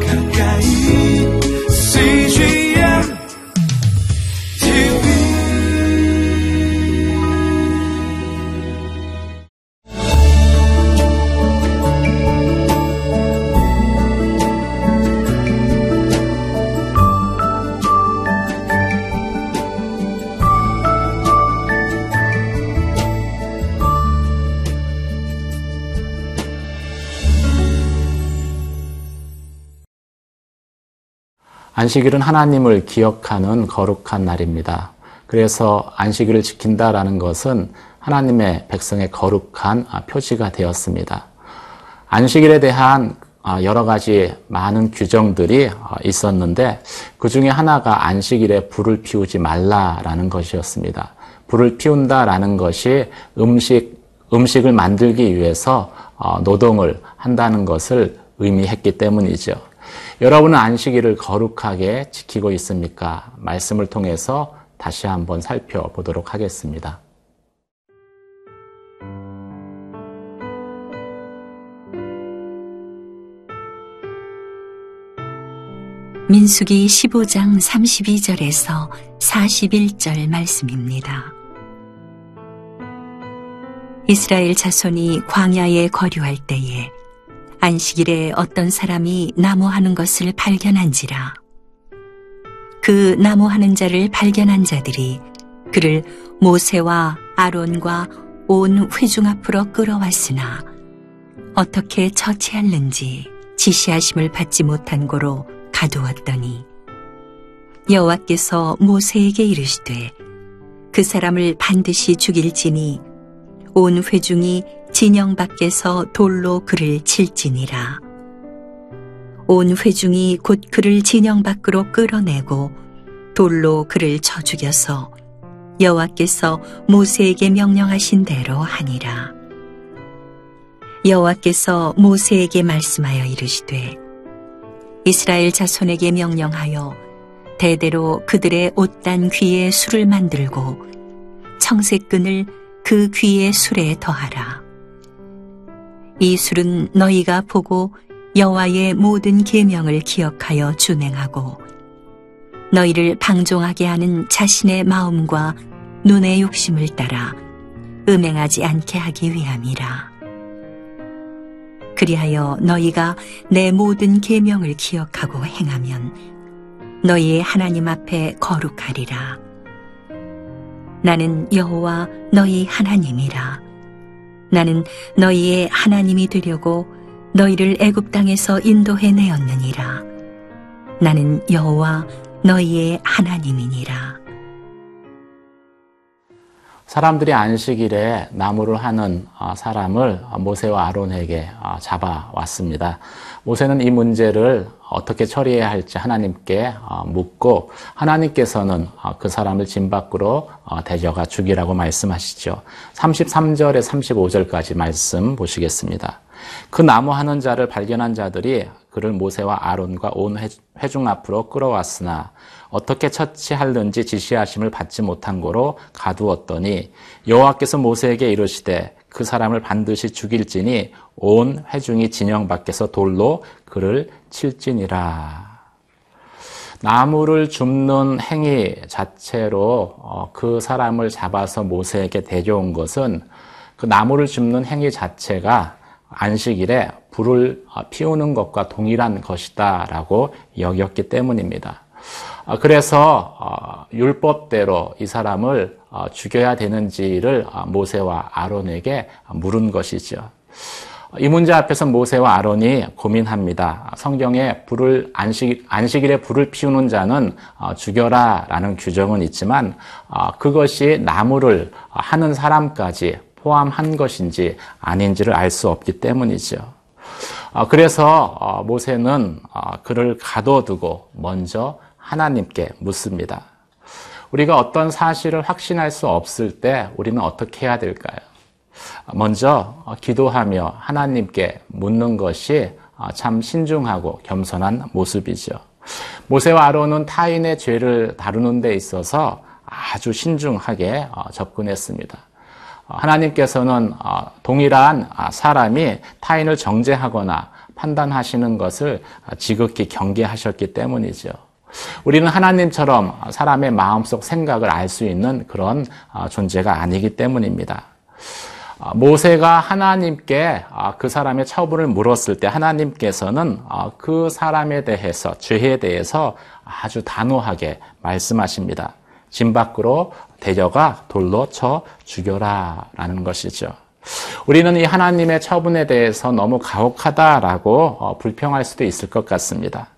가까 안식일은 하나님을 기억하는 거룩한 날입니다. 그래서 안식일을 지킨다라는 것은 하나님의 백성의 거룩한 표지가 되었습니다. 안식일에 대한 여러 가지 많은 규정들이 있었는데 그 중에 하나가 안식일에 불을 피우지 말라라는 것이었습니다. 불을 피운다라는 것이 음식, 음식을 만들기 위해서 노동을 한다는 것을 의미했기 때문이죠. 여러분은 안식일을 거룩하게 지키고 있습니까? 말씀을 통해서 다시 한번 살펴보도록 하겠습니다. 민수기 15장 32절에서 41절 말씀입니다. 이스라엘 자손이 광야에 거류할 때에 안식일에 어떤 사람이 나무하는 것을 발견한지라. 그 나무하는 자를 발견한 자들이 그를 모세와 아론과 온 회중 앞으로 끌어왔으나 어떻게 처치할는지 지시하심을 받지 못한 고로 가두었더니 여호와께서 모세에게 이르시되 그 사람을 반드시 죽일지니 온 회중이 진영 밖에서 돌로 그를 칠지니라. 온 회중이 곧 그를 진영 밖으로 끌어내고 돌로 그를 쳐 죽여서 여호와께서 모세에게 명령하신 대로 하니라. 여호와께서 모세에게 말씀하여 이르시되 이스라엘 자손에게 명령하여 대대로 그들의 옷단 귀에 술을 만들고 청색끈을 그 귀의 술에 더하라. 이 술은 너희가 보고 여호와의 모든 계명을 기억하여 준행하고 너희를 방종하게 하는 자신의 마음과 눈의 욕심을 따라 음행하지 않게 하기 위함이라. 그리하여 너희가 내 모든 계명을 기억하고 행하면 너희의 하나님 앞에 거룩하리라. 나는 여호와 너희 하나님이라. 나는 너희의 하나님이 되려고 너희를 애굽 땅에서 인도해 내었느니라. 나는 여호와 너희의 하나님이니라. 사람들이 안식일에 나무를 하는 사람을 모세와 아론에게 잡아왔습니다. 모세는 이 문제를 어떻게 처리해야 할지 하나님께 묻고 하나님께서는 그 사람을 진 밖으로 데려가 죽이라고 말씀하시죠. 33절에 35절까지 말씀 보시겠습니다. 그 나무 하는 자를 발견한 자들이 그를 모세와 아론과 온 회중 앞으로 끌어왔으나 어떻게 처치할는지 지시하심을 받지 못한 고로 가두었더니 여호와께서 모세에게 이르시되 그 사람을 반드시 죽일지니 온 회중이 진영 밖에서 돌로 그를 칠지니라. 나무를 줍는 행위 자체로 어, 그 사람을 잡아서 모세에게 데려온 것은 그 나무를 줍는 행위 자체가 안식일에 불을 어, 피우는 것과 동일한 것이다라고 여겼기 때문입니다. 어, 그래서 율법대로 이 사람을 죽여야 되는지를 모세와 아론에게 물은 것이죠. 이 문제 앞에서 모세와 아론이 고민합니다. 성경에 불을 안식 안식일에 불을 피우는 자는 어, 죽여라라는 규정은 있지만 어, 그것이 나무를 하는 사람까지 포함한 것인지 아닌지를 알 수 없기 때문이죠. 어, 그래서 모세는 그를 가둬두고 먼저 하나님께 묻습니다. 우리가 어떤 사실을 확신할 수 없을 때 우리는 어떻게 해야 될까요? 먼저 기도하며 하나님께 묻는 것이 참 신중하고 겸손한 모습이죠. 모세와 아론은 타인의 죄를 다루는 데 있어서 아주 신중하게 접근했습니다. 하나님께서는 동일한 사람이 타인을 정죄하거나 판단하시는 것을 지극히 경계하셨기 때문이죠. 우리는 하나님처럼 사람의 마음속 생각을 알 수 있는 그런 어, 존재가 아니기 때문입니다. 어, 모세가 하나님께 어, 그 사람의 처분을 물었을 때 하나님께서는 그 사람에 대해서 죄에 대해서 아주 단호하게 말씀하십니다. 진 밖으로 데려가 돌로 쳐 죽여라라는 것이죠. 우리는 이 하나님의 처분에 대해서 너무 가혹하다라고 불평할 수도 있을 것 같습니다.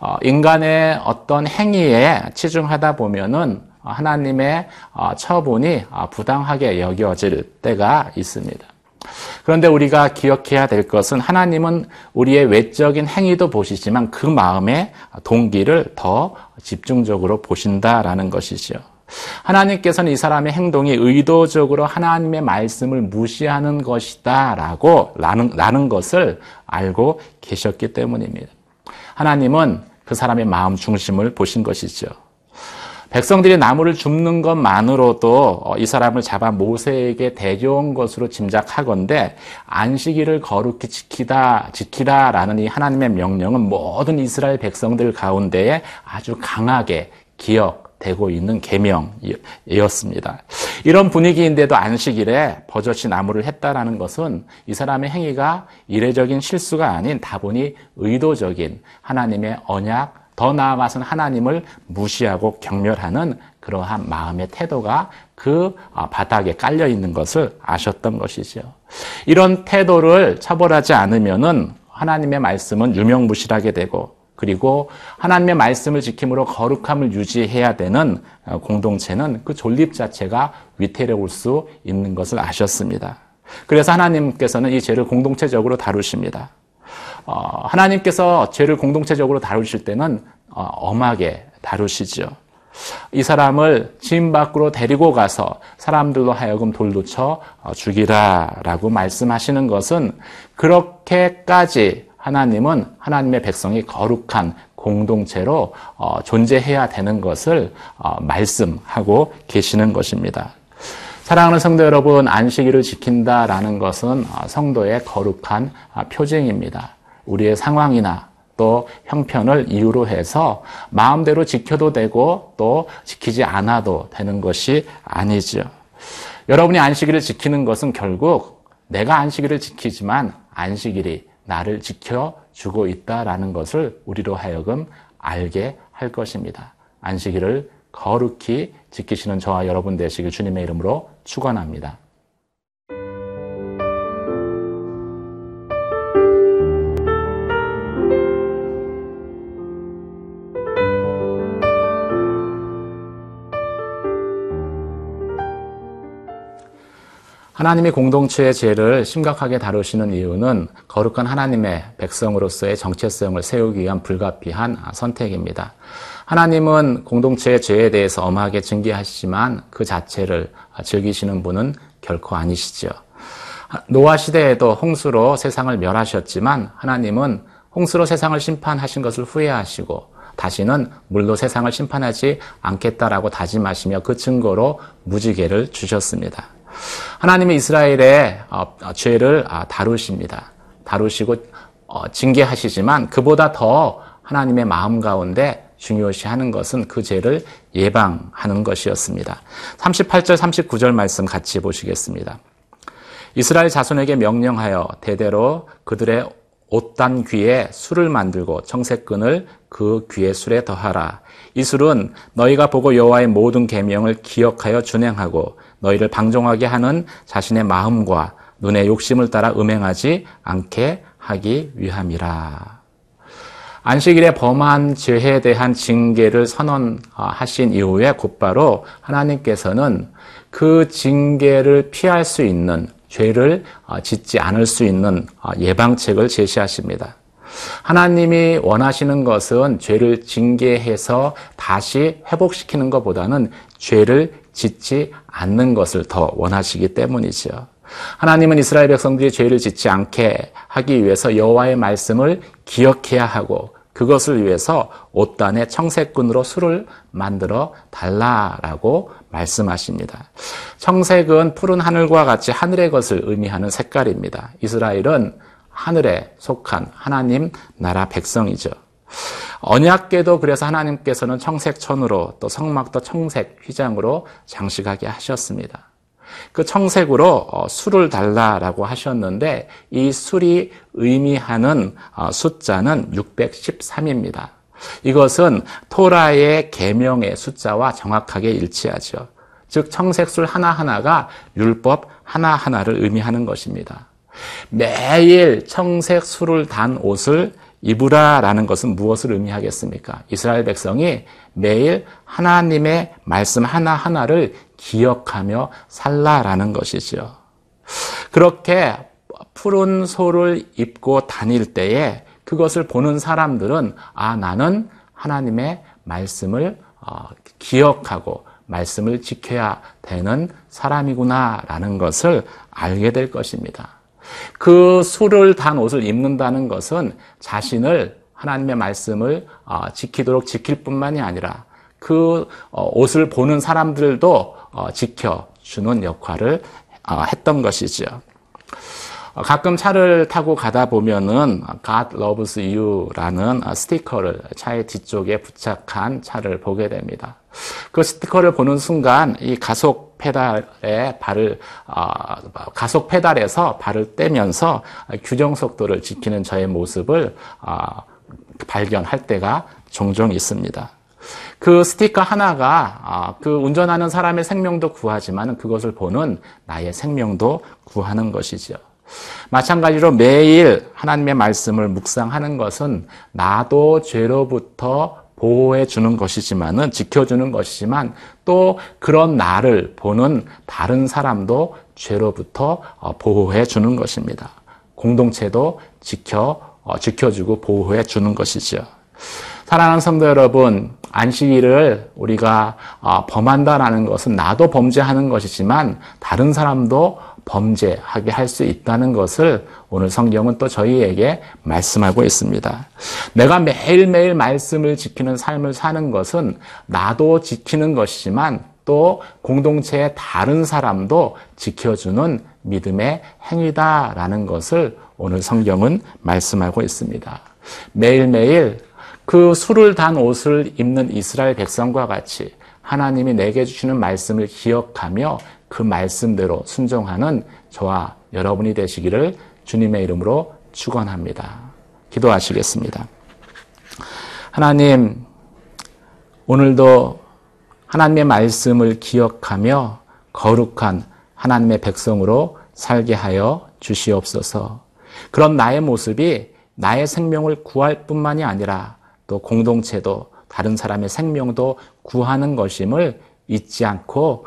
어, 인간의 어떤 행위에 치중하다 보면은 하나님의 어, 처분이 어, 부당하게 여겨질 때가 있습니다. 그런데 우리가 기억해야 될 것은 하나님은 우리의 외적인 행위도 보시지만 그 마음의 동기를 더 집중적으로 보신다라는 것이죠. 하나님께서는 이 사람의 행동이 의도적으로 하나님의 말씀을 무시하는 것이다 라고, 라는, 라는 것을 알고 계셨기 때문입니다. 하나님은 그 사람의 마음 중심을 보신 것이죠. 백성들이 나무를 줍는 것만으로도 어, 이 사람을 잡아 모세에게 데려온 것으로 짐작하건대 안식일을 거룩히 지키다 지키다라는 이 하나님의 명령은 모든 이스라엘 백성들 가운데에 아주 강하게 기억 되고 있는 계명이었습니다. 이런 분위기인데도 안식일에 버젓이 나무를 했다라는 것은 이 사람의 행위가 이례적인 실수가 아닌 다분히 의도적인 하나님의 언약, 더 나아가서는 하나님을 무시하고 경멸하는 그러한 마음의 태도가 그 아, 바닥에 깔려 있는 것을 아셨던 것이죠. 이런 태도를 처벌하지 않으면은 하나님의 말씀은 유명무실하게 되고 그리고 하나님의 말씀을 지킴으로 거룩함을 유지해야 되는 어, 공동체는 그 존립 자체가 위태로울 수 있는 것을 아셨습니다. 그래서 하나님께서는 이 죄를 공동체적으로 다루십니다. 어, 하나님께서 죄를 공동체적으로 다루실 때는 어, 엄하게 다루시죠. 이 사람을 진 밖으로 데리고 가서 사람들로 하여금 돌로 쳐 죽이라 라고 말씀하시는 것은 그렇게까지 하나님은 하나님의 백성이 거룩한 공동체로 어, 존재해야 되는 것을 어, 말씀하고 계시는 것입니다. 사랑하는 성도 여러분, 안식일을 지킨다라는 것은 어, 성도의 거룩한 표징입니다. 우리의 상황이나 또 형편을 이유로 해서 마음대로 지켜도 되고 또 지키지 않아도 되는 것이 아니죠. 여러분이 안식일을 지키는 것은 결국 내가 안식일을 지키지만 안식일이 나를 지켜주고 있다라는 것을 우리로 하여금 알게 할 것입니다. 안식일을 거룩히 지키시는 저와 여러분 되시길 주님의 이름으로 축원합니다. 하나님이 공동체의 죄를 심각하게 다루시는 이유는 거룩한 하나님의 백성으로서의 정체성을 세우기 위한 불가피한 선택입니다. 하나님은 공동체의 죄에 대해서 엄하게 증기하시지만 그 자체를 즐기시는 분은 결코 아니시죠. 노아 시대에도 홍수로 세상을 멸하셨지만 하나님은 홍수로 세상을 심판하신 것을 후회하시고 다시는 물로 세상을 심판하지 않겠다라고 다짐하시며 그 증거로 무지개를 주셨습니다. 하나님의 이스라엘의 어, 어, 죄를 아, 다루십니다. 다루시고 어, 징계하시지만 그보다 더 하나님의 마음 가운데 중요시 하는 것은 그 죄를 예방하는 것이었습니다. 38절, 39절 말씀 같이 보시겠습니다. 이스라엘 자손에게 명령하여 대대로 그들의 옷단 귀에 술을 만들고 청색끈을 그 귀의 술에 더하라. 이 술은 너희가 보고 여호와의 모든 계명을 기억하여 준행하고 너희를 방종하게 하는 자신의 마음과 눈의 욕심을 따라 음행하지 않게 하기 위함이라. 안식일에 범한 죄에 대한 징계를 선언하신 이후에 곧바로 하나님께서는 그 징계를 피할 수 있는 죄를 짓지 않을 수 있는 예방책을 제시하십니다. 하나님이 원하시는 것은 죄를 징계해서 다시 회복시키는 것보다는 죄를 짓지 않는 것을 더 원하시기 때문이죠. 하나님은 이스라엘 백성들이 죄를 짓지 않게 하기 위해서 여호와의 말씀을 기억해야 하고 그것을 위해서 옷단에 청색끈으로 술을 만들어 달라라고 말씀하십니다. 청색은 푸른 하늘과 같이 하늘의 것을 의미하는 색깔입니다. 이스라엘은 하늘에 속한 하나님 나라 백성이죠. 언약궤도 그래서 하나님께서는 청색천으로 또 성막도 청색 휘장으로 장식하게 하셨습니다. 그 청색으로 어, 술을 달라라고 하셨는데 이 술이 의미하는 어, 숫자는 613입니다. 이것은 토라의 계명의 숫자와 정확하게 일치하죠. 즉 청색술 하나하나가 율법 하나하나를 의미하는 것입니다. 매일 청색 술을 단 옷을 입으라라는 것은 무엇을 의미하겠습니까? 이스라엘 백성이 매일 하나님의 말씀 하나하나를 기억하며 살라라는 것이죠. 그렇게 푸른 소를 입고 다닐 때에 그것을 보는 사람들은 아 나는 하나님의 말씀을 어, 기억하고 말씀을 지켜야 되는 사람이구나라는 것을 알게 될 것입니다. 그 술을 단 옷을 입는다는 것은 자신을 하나님의 말씀을 어, 지키도록 지킬 뿐만이 아니라 그 어, 옷을 보는 사람들도 어, 지켜주는 역할을 했던 것이죠. 가끔 차를 타고 가다 보면은 God loves you라는 스티커를 차의 뒤쪽에 부착한 차를 보게 됩니다. 그 스티커를 보는 순간 이 가속 페달에 발을 어, 가속 페달에서 발을 떼면서 규정 속도를 지키는 저의 모습을 어, 발견할 때가 종종 있습니다. 그 스티커 하나가 어, 그 운전하는 사람의 생명도 구하지만 그것을 보는 나의 생명도 구하는 것이죠. 마찬가지로 매일 하나님의 말씀을 묵상하는 것은 나도 죄로부터 보호해 주는 것이지만은 지켜주는 것이지만 또 그런 나를 보는 다른 사람도 죄로부터 어, 보호해 주는 것입니다. 공동체도 지켜 어, 지켜주고 보호해 주는 것이죠. 사랑하는 성도 여러분, 안식일을 우리가 어, 범한다라는 것은 나도 범죄하는 것이지만 다른 사람도 범죄하게 할 수 있다는 것을 오늘 성경은 또 저희에게 말씀하고 있습니다. 내가 매일매일 말씀을 지키는 삶을 사는 것은 나도 지키는 것이지만 또 공동체의 다른 사람도 지켜주는 믿음의 행위다라는 것을 오늘 성경은 말씀하고 있습니다. 매일매일 그 술을 단 옷을 입는 이스라엘 백성과 같이 하나님이 내게 주시는 말씀을 기억하며 그 말씀대로 순종하는 저와 여러분이 되시기를 주님의 이름으로 축원합니다. 기도하시겠습니다. 하나님 오늘도 하나님의 말씀을 기억하며 거룩한 하나님의 백성으로 살게 하여 주시옵소서. 그런 나의 모습이 나의 생명을 구할 뿐만이 아니라 또 공동체도 다른 사람의 생명도 구하는 것임을 잊지 않고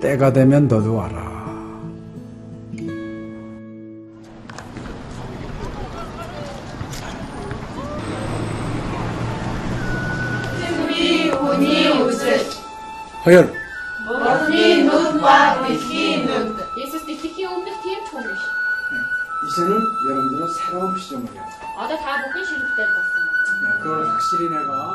때가 되면 너도 와라. 승비 운이 우슬 허연 머니 눈과 빛이 눈 네, 이제는 여러분들은 새로운 시점을 해요. 다 보기 싫을 때 봤어. 네, 그걸 확실히 내가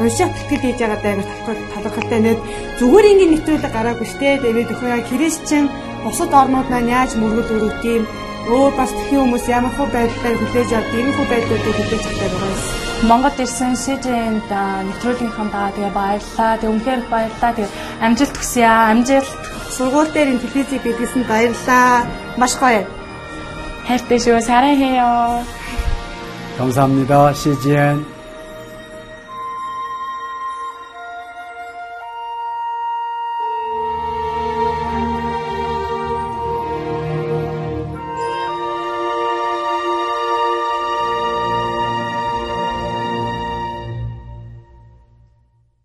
уншаад тэтгэл хийж байгаа даа талархалтай нэг зүгээр ингээд нэвтрүүлэг гараагүй штэ тэгээд өхөө яа христчэн бусад орнууд маань яаж мөргөл өрөвд юм өөр бас тхэн хүмүүс ямар хөө байдлаар хүлээж авд ийм хөө байдлуудыг хүлээж авдаг байгаа юм. Монгол ирсэн СЖН-д нэвтрүүлгийнхаа тэгээ баярлалаа. Тэгээ үнхээр баярлалаа. Тэгээ амжилт хүсье аа. Амжилт. Сургууль дээр ин телевизийг бидлсэн баярлаа. Маш гоё. хайртай шүү. 사랑해요. 감사합니다. CGN.